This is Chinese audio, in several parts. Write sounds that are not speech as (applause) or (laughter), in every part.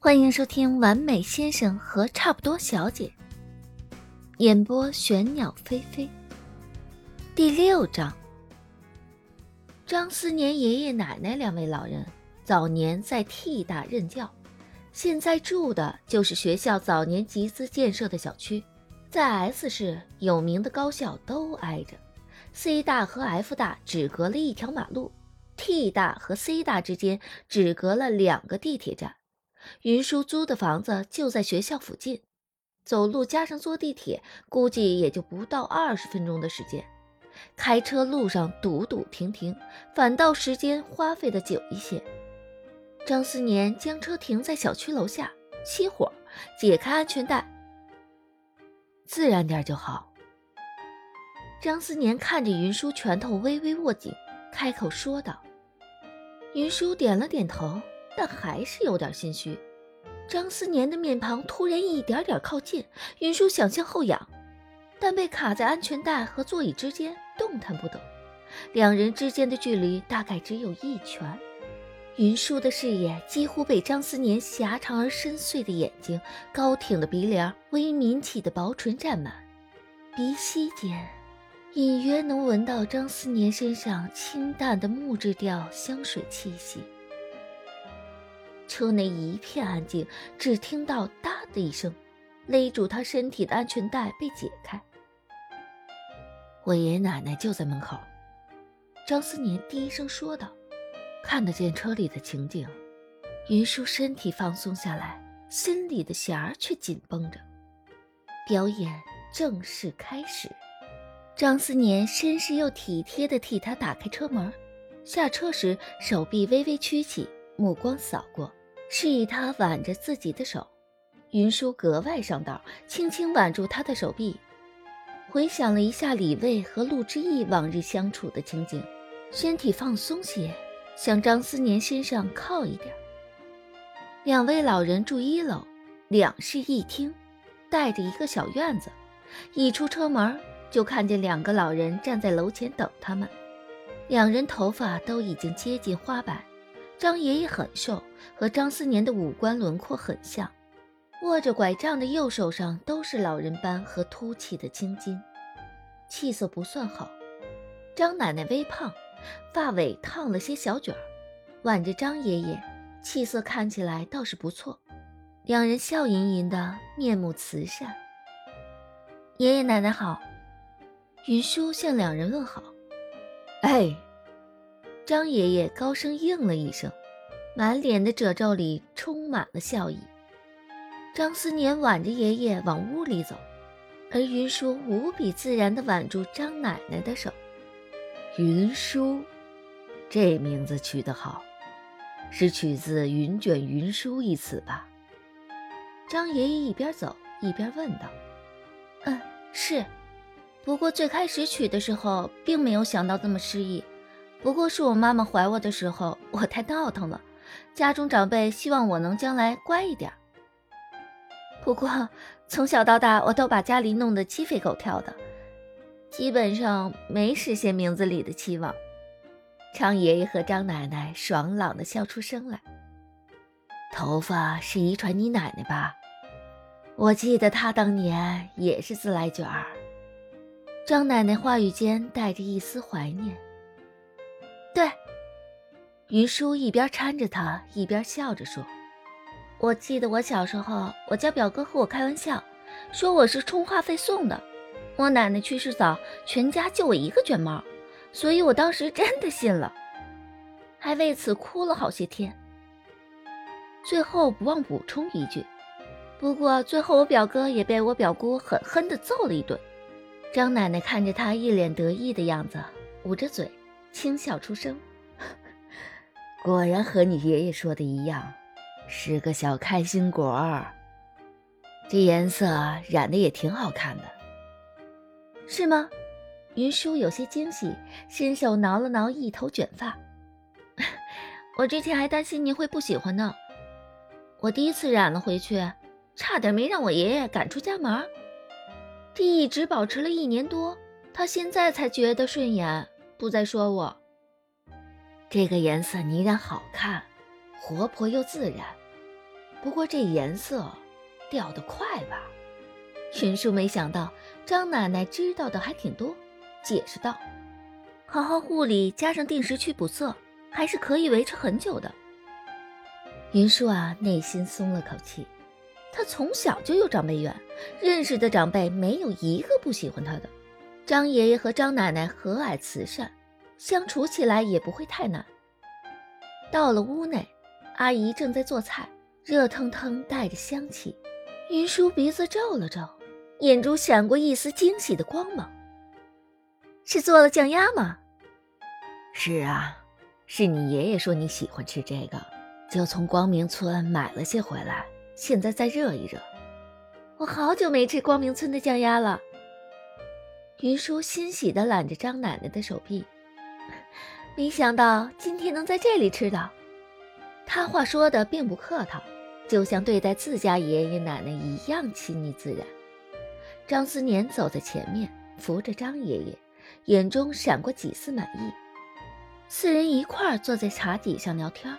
欢迎收听《完美先生和差不多小姐》，演播玄鸟飞飞。第六章，张思年爷爷奶奶两位老人早年在 T 大任教，现在住的就是学校早年集资建设的小区，在 S 市有名的高校都挨着，C 大和 F 大只隔了一条马路，T 大和 C 大之间只隔了两个地铁站。云舒租的房子就在学校附近，走路加上坐地铁，估计也就不到二十分钟的时间。开车路上堵堵停停，反倒时间花费的久一些。张思年将车停在小区楼下，熄火，解开安全带，自然点就好。张思年看着云舒拳头微微握紧，开口说道：“云舒点了点头。”但还是有点心虚。张思年的面庞突然一点点靠近，云舒想向后仰，但被卡在安全带和座椅之间，动弹不得。两人之间的距离大概只有一拳。云舒的视野几乎被张思年狭长而深邃的眼睛、高挺的鼻梁、微抿起的薄唇占满，鼻息间隐约能闻到张思年身上清淡的木质调香水气息。车内一片安静，只听到“哒”的一声，勒住他身体的安全带被解开。我爷爷奶奶就在门口，张思年低声说道：“看得见车里的情景。”云舒身体放松下来，心里的弦儿却紧绷着。表演正式开始，张思年绅士又体贴地替他打开车门，下车时手臂微微曲起，目光扫过。示意他挽着自己的手，云舒格外上道，轻轻挽住他的手臂。回想了一下李卫和陆之义往日相处的情景，身体放松些，向张思年身上靠一点。两位老人住一楼，两室一厅，带着一个小院子。一出车门，就看见两个老人站在楼前等他们。两人头发都已经接近花白。张爷爷很瘦，和张思年的五官轮廓很像，握着拐杖的右手上都是老人斑和凸起的青筋，气色不算好。张奶奶微胖，发尾烫了些小卷儿，挽着张爷爷，气色看起来倒是不错。两人笑吟吟的，面目慈善。爷爷奶奶好，云舒向两人问好。哎。张爷爷高声应了一声，满脸的褶皱里充满了笑意。张思年挽着爷爷往屋里走，而云舒无比自然地挽住张奶奶的手。云舒，这名字取得好，是取自“云卷云舒”一词吧？张爷爷一边走一边问道：“嗯，是。不过最开始取的时候，并没有想到这么诗意。”不过是我妈妈怀我的时候，我太闹腾了，家中长辈希望我能将来乖一点。不过从小到大，我都把家里弄得鸡飞狗跳的，基本上没实现名字里的期望。张爷爷和张奶奶爽朗地笑出声来。头发是遗传你奶奶吧？我记得她当年也是自来卷儿。张奶奶话语间带着一丝怀念。对，云舒一边搀着他，一边笑着说：“我记得我小时候，我家表哥和我开玩笑，说我是充话费送的。我奶奶去世早，全家就我一个卷毛，所以我当时真的信了，还为此哭了好些天。最后不忘补充一句，不过最后我表哥也被我表姑狠狠地揍了一顿。”张奶奶看着他一脸得意的样子，捂着嘴。轻笑出声，(laughs) 果然和你爷爷说的一样，是个小开心果儿。这颜色染的也挺好看的，是吗？云舒有些惊喜，伸手挠了挠一头卷发。(laughs) 我之前还担心您会不喜欢呢。我第一次染了回去，差点没让我爷爷赶出家门。这一直保持了一年多，他现在才觉得顺眼。不再说我，这个颜色你染好看，活泼又自然。不过这颜色掉得快吧？云舒没想到张奶奶知道的还挺多，解释道：“好好护理，加上定时去补色，还是可以维持很久的。”云舒啊，内心松了口气。他从小就有长辈缘，认识的长辈没有一个不喜欢他的。张爷爷和张奶奶和蔼慈善，相处起来也不会太难。到了屋内，阿姨正在做菜，热腾腾带着香气。云舒鼻子皱了皱，眼中闪过一丝惊喜的光芒。是做了酱鸭吗？是啊，是你爷爷说你喜欢吃这个，就从光明村买了些回来。现在再热一热，我好久没吃光明村的酱鸭了。云舒欣喜地揽着张奶奶的手臂，没想到今天能在这里吃到。他话说的并不客套，就像对待自家爷爷奶奶一样亲昵自然。张思年走在前面，扶着张爷爷，眼中闪过几丝满意。四人一块坐在茶几上聊天。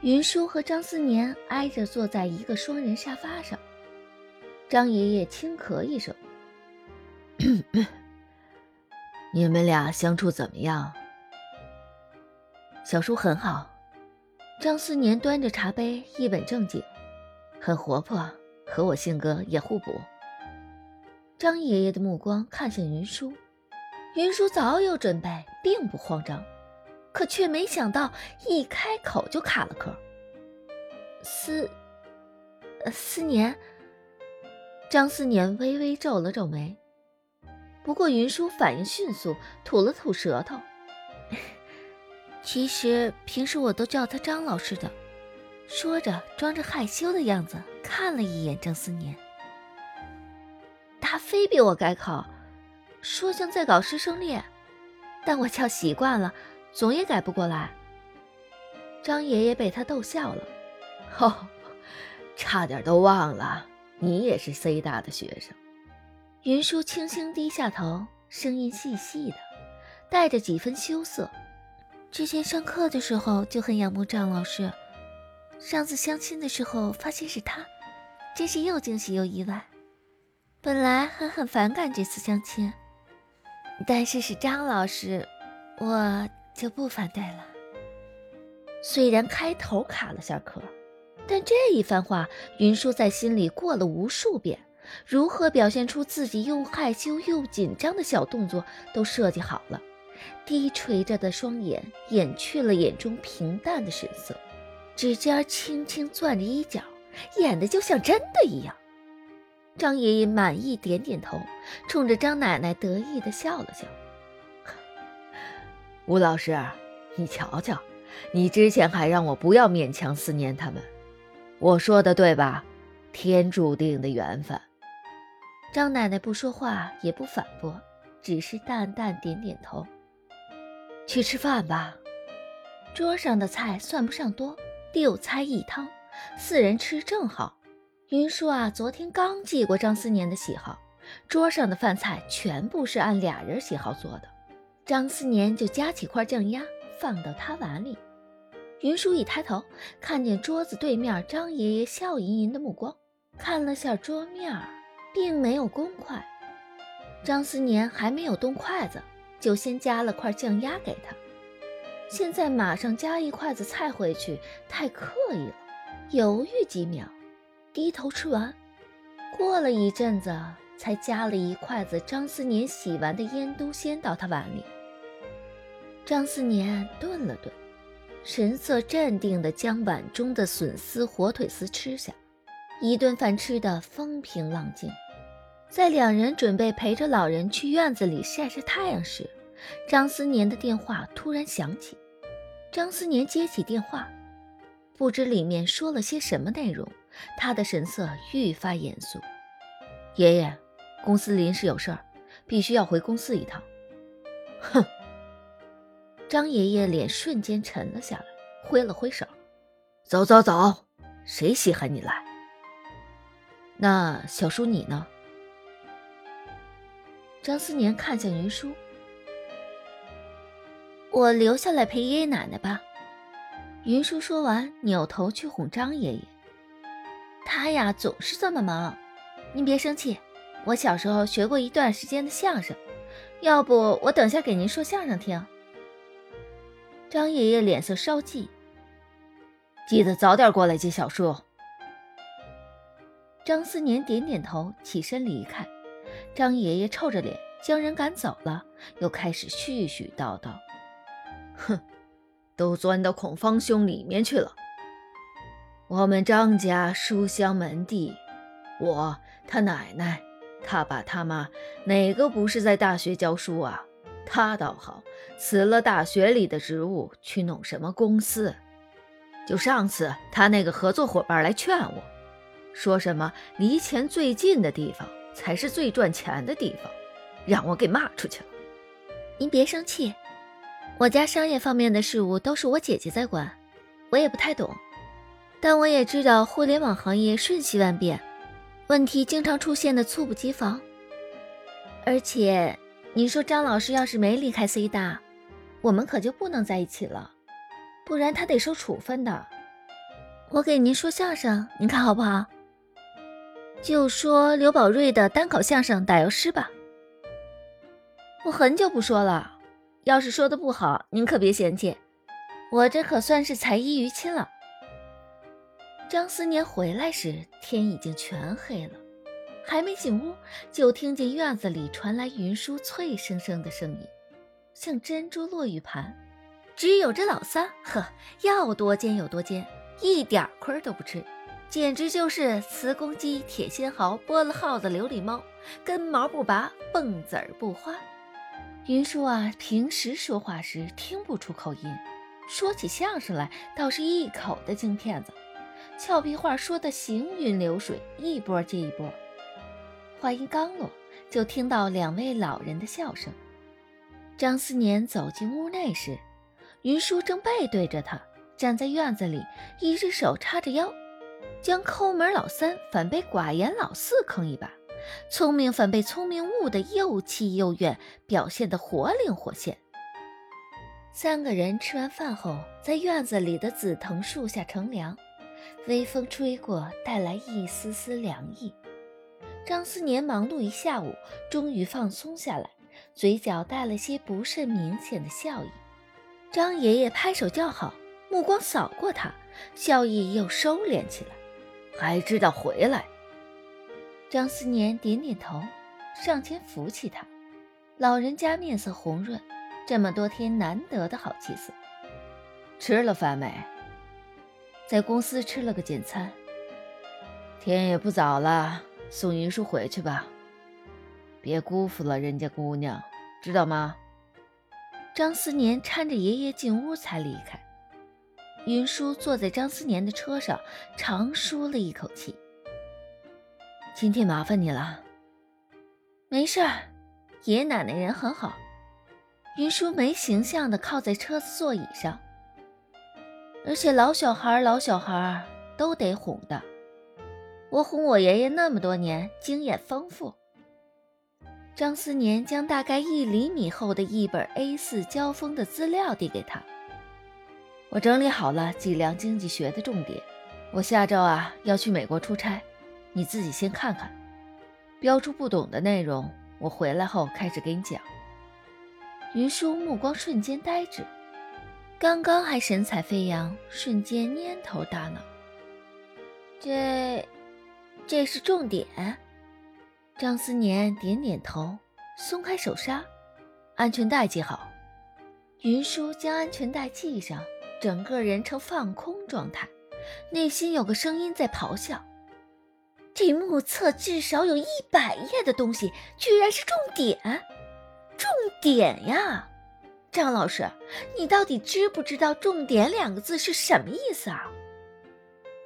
云舒和张思年挨着坐在一个双人沙发上，张爷爷轻咳一声：“ (coughs) 你们俩相处怎么样？”小叔很好。张思年端着茶杯一本正经：“很活泼，和我性格也互补。”张爷爷的目光看向云舒，云舒早有准备，并不慌张。可却没想到，一开口就卡了壳。思，思年。张思年微微皱了皱眉，不过云舒反应迅速，吐了吐舌头。其实平时我都叫他张老师的。说着，装着害羞的样子看了一眼张思年。他非逼我改口，说像在搞师生恋，但我叫习惯了。总也改不过来。张爷爷被他逗笑了，哦，差点都忘了，你也是 C 大的学生。云舒轻轻低下头，声音细细的，带着几分羞涩。之前上课的时候就很仰慕张老师，上次相亲的时候发现是他，真是又惊喜又意外。本来还很反感这次相亲，但是是张老师，我。就不反对了。虽然开头卡了下壳，但这一番话，云舒在心里过了无数遍，如何表现出自己又害羞又紧张的小动作都设计好了。低垂着的双眼掩去了眼中平淡的神色，指尖轻轻攥着衣角，演的就像真的一样。张爷爷满意点点头，冲着张奶奶得意的笑了笑。吴老师，你瞧瞧，你之前还让我不要勉强思念他们，我说的对吧？天注定的缘分。张奶奶不说话，也不反驳，只是淡淡点点头。去吃饭吧。桌上的菜算不上多，六菜一汤，四人吃正好。云舒啊，昨天刚记过张思年的喜好，桌上的饭菜全部是按俩人喜好做的。张思年就夹起块酱鸭放到他碗里，云舒一抬头，看见桌子对面张爷爷笑吟吟的目光，看了下桌面，并没有公筷。张思年还没有动筷子，就先夹了块酱鸭给他，现在马上夹一筷子菜回去太刻意了，犹豫几秒，低头吃完，过了一阵子。才夹了一筷子张思年洗完的腌都鲜到他碗里。张思年顿了顿，神色镇定地将碗中的笋丝、火腿丝吃下。一顿饭吃得风平浪静。在两人准备陪着老人去院子里晒晒太阳时，张思年的电话突然响起。张思年接起电话，不知里面说了些什么内容，他的神色愈发严肃。爷爷。公司临时有事儿，必须要回公司一趟。哼！张爷爷脸瞬间沉了下来，挥了挥手：“走走走，谁稀罕你来？那小叔你呢？”张思年看向云舒：“我留下来陪爷爷奶奶吧。”云舒说完，扭头去哄张爷爷：“他呀总是这么忙。您别生气，我小时候学过一段时间的相声，要不我等下给您说相声听。张爷爷脸色稍霁，记得早点过来接小叔。张思年点点头，起身离开。张爷爷臭着脸将人赶走了，又开始絮絮叨叨：“哼，都钻到孔方兄里面去了。我们张家书香门第，我他奶奶、他爸他妈哪个不是在大学教书啊？他倒好，辞了大学里的职务去弄什么公司。就上次他那个合作伙伴来劝我，说什么离钱最近的地方。”才是最赚钱的地方，让我给骂出去了。您别生气，我家商业方面的事务都是我姐姐在管，我也不太懂。但我也知道互联网行业瞬息万变，问题经常出现的猝不及防。而且，您说张老师要是没离开 C 大，我们可就不能在一起了，不然他得受处分的。我给您说相声，您看好不好？就说刘宝瑞的单口相声《打油诗》吧，我很久不说了，要是说的不好，您可别嫌弃，我这可算是才艺于亲了。张思年回来时，天已经全黑了，还没进屋，就听见院子里传来云舒脆生生的声音，像珍珠落玉盘。只有这老三，呵，要多尖有多尖，一点亏都不吃。简直就是雌公鸡、铁仙毫、剥了耗子、琉璃猫，根毛不拔，蹦子儿不花。云舒啊，平时说话时听不出口音，说起相声来倒是一口的京片子，俏皮话说的行云流水，一波接一波。话音刚落，就听到两位老人的笑声。张思年走进屋内时，云舒正背对着他，站在院子里，一只手叉着腰。将抠门老三反被寡言老四坑一把，聪明反被聪明误的又气又怨，表现得活灵活现。三个人吃完饭后，在院子里的紫藤树下乘凉，微风吹过，带来一丝丝凉意。张思年忙碌一下午，终于放松下来，嘴角带了些不甚明显的笑意。张爷爷拍手叫好，目光扫过他，笑意又收敛起来。还知道回来，张思年点点头，上前扶起他。老人家面色红润，这么多天难得的好气色。吃了饭没？在公司吃了个简餐。天也不早了，送云舒回去吧，别辜负了人家姑娘，知道吗？张思年搀着爷爷进屋才离开。云舒坐在张思年的车上，长舒了一口气。今天麻烦你了。没事儿，爷爷奶奶人很好。云舒没形象地靠在车子座椅上。而且老小孩老小孩都得哄的。我哄我爷爷那么多年，经验丰富。张思年将大概一厘米厚的一本 A4 胶封的资料递给他。我整理好了计量经济学的重点，我下周啊要去美国出差，你自己先看看，标出不懂的内容，我回来后开始给你讲。云舒目光瞬间呆滞，刚刚还神采飞扬，瞬间蔫头大脑。这，这是重点。张思年点点头，松开手刹，安全带系好。云舒将安全带系上。整个人呈放空状态，内心有个声音在咆哮：“这目测至少有一百页的东西，居然是重点！重点呀，张老师，你到底知不知道‘重点’两个字是什么意思啊？”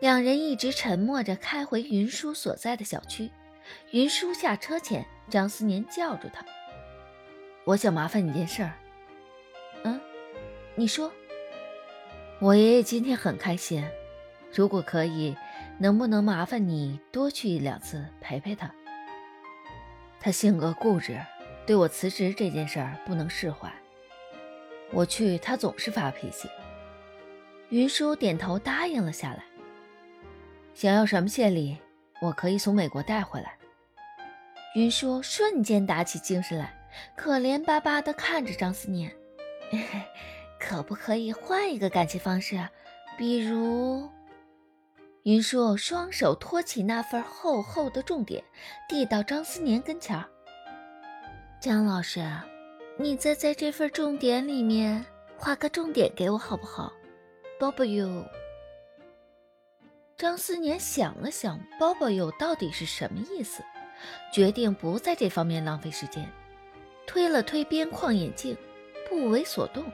两人一直沉默着开回云舒所在的小区。云舒下车前，张思年叫住他：“我想麻烦你件事儿。”“嗯，你说。”我爷爷今天很开心，如果可以，能不能麻烦你多去一两次陪陪他？他性格固执，对我辞职这件事儿不能释怀。我去，他总是发脾气。云舒点头答应了下来。想要什么谢礼，我可以从美国带回来。云舒瞬间打起精神来，可怜巴巴地看着张思年：“ (laughs) 可不可以换一个感情方式？比如……”云舒双手托起那份厚厚的重点，递到张思年跟前儿：“张老师，你再在这份重点里面画个重点给我好不好？”包包邮。张思年想了想，包包邮到底是什么意思，决定不在这方面浪费时间，推了推边框眼镜，不为所动。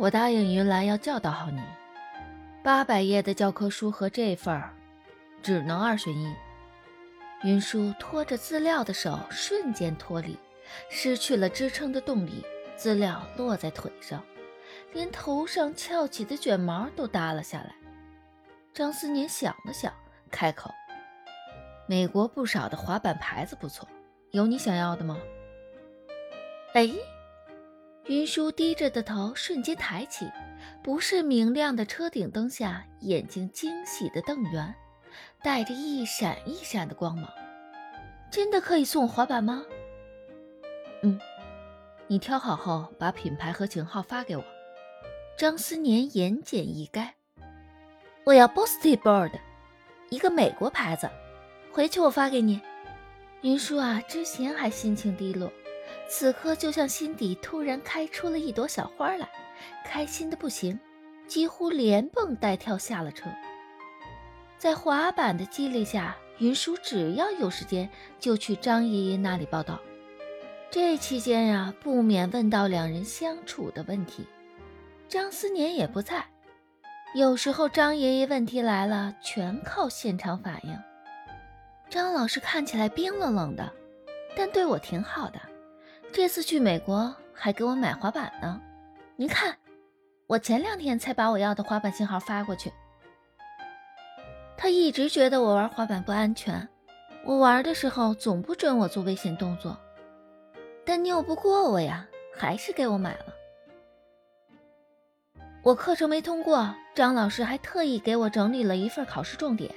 我答应云兰要教导好你，八百页的教科书和这份儿，只能二选一。云舒拖着资料的手瞬间脱离，失去了支撑的动力，资料落在腿上。连头上翘起的卷毛都耷了下来。张思年想了想，开口：“美国不少的滑板牌子不错，有你想要的吗？”哎，云舒低着的头瞬间抬起，不是明亮的车顶灯下，眼睛惊喜的瞪圆，带着一闪一闪的光芒。真的可以送我滑板吗？嗯，你挑好后把品牌和型号发给我。张思年言简意赅：“我要 Bossy Bird，一个美国牌子。回去我发给你。”云舒啊，之前还心情低落，此刻就像心底突然开出了一朵小花来，开心的不行，几乎连蹦带跳下了车。在滑板的激励下，云舒只要有时间就去张爷爷那里报道。这期间呀，不免问到两人相处的问题。张思年也不在，有时候张爷爷问题来了，全靠现场反应。张老师看起来冰冷冷的，但对我挺好的。这次去美国还给我买滑板呢。您看，我前两天才把我要的滑板信号发过去。他一直觉得我玩滑板不安全，我玩的时候总不准我做危险动作，但拗不过我呀，还是给我买了。我课程没通过，张老师还特意给我整理了一份考试重点，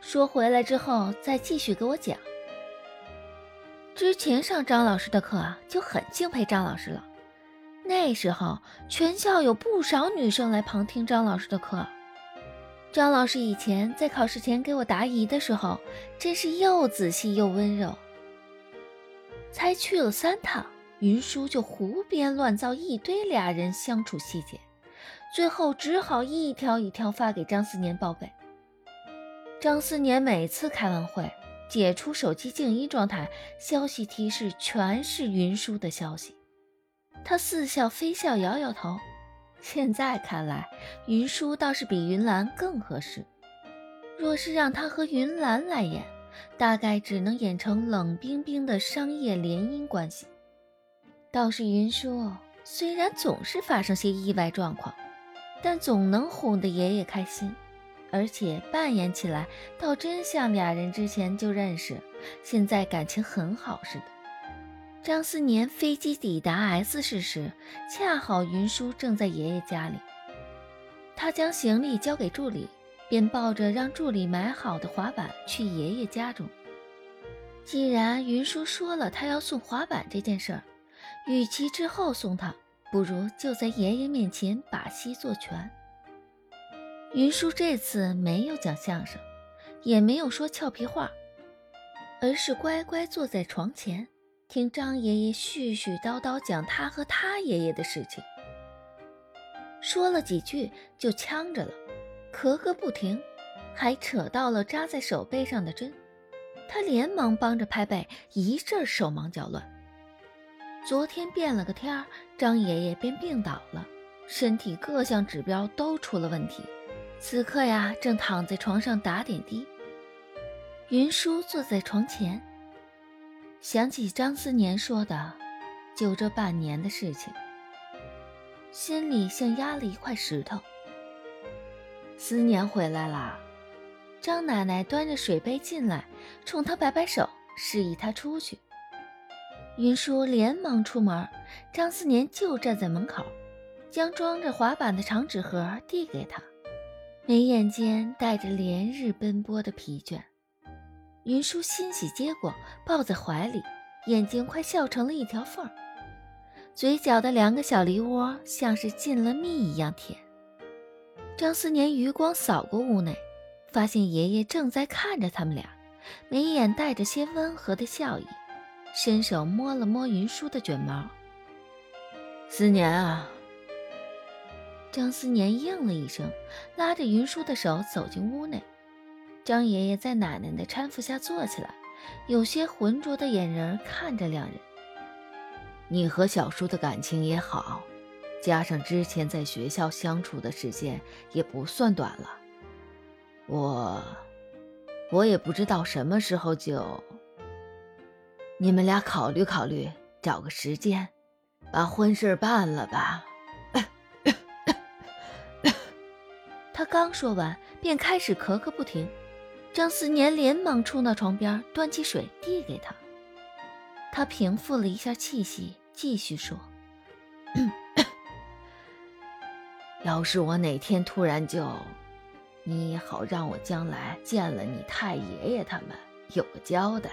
说回来之后再继续给我讲。之前上张老师的课啊就很敬佩张老师了，那时候全校有不少女生来旁听张老师的课。张老师以前在考试前给我答疑的时候，真是又仔细又温柔。才去了三趟。云舒就胡编乱造一堆俩人相处细节，最后只好一条一条发给张思年报备。张思年每次开完会，解除手机静音状态，消息提示全是云舒的消息。他似笑非笑，摇摇头。现在看来，云舒倒是比云兰更合适。若是让他和云兰来演，大概只能演成冷冰冰的商业联姻关系。倒是云舒，虽然总是发生些意外状况，但总能哄得爷爷开心，而且扮演起来倒真像俩人之前就认识，现在感情很好似的。张思年飞机抵达 S 市时，恰好云舒正在爷爷家里，他将行李交给助理，便抱着让助理买好的滑板去爷爷家中。既然云舒说了他要送滑板这件事儿。与其之后送他，不如就在爷爷面前把戏做全。云舒这次没有讲相声，也没有说俏皮话，而是乖乖坐在床前，听张爷爷絮絮叨叨讲他和他爷爷的事情。说了几句就呛着了，咳个不停，还扯到了扎在手背上的针，他连忙帮着拍背，一阵手忙脚乱。昨天变了个天儿，张爷爷便病倒了，身体各项指标都出了问题。此刻呀，正躺在床上打点滴。云舒坐在床前，想起张思年说的“就这半年的事情”，心里像压了一块石头。思年回来啦，张奶奶端着水杯进来，冲他摆摆手，示意他出去。云舒连忙出门，张思年就站在门口，将装着滑板的长纸盒递给他。眉眼间带着连日奔波的疲倦。云舒欣喜接过，抱在怀里，眼睛快笑成了一条缝儿，嘴角的两个小梨窝像是进了蜜一样甜。张思年余光扫过屋内，发现爷爷正在看着他们俩，眉眼带着些温和的笑意，伸手摸了摸云舒的卷毛。思年啊！张思年应了一声，拉着云舒的手走进屋内。张爷爷在奶奶的搀扶下坐起来，有些浑浊的眼仁看着两人。你和小叔的感情也好，加上之前在学校相处的时间也不算短了。我，我也不知道什么时候就……你们俩考虑考虑，找个时间，把婚事办了吧。他刚说完，便开始咳咳不停。张思年连忙冲到床边，端起水递给他。他平复了一下气息，继续说：“ (coughs) 要是我哪天突然就……你也好让我将来见了你太爷爷他们有个交代。”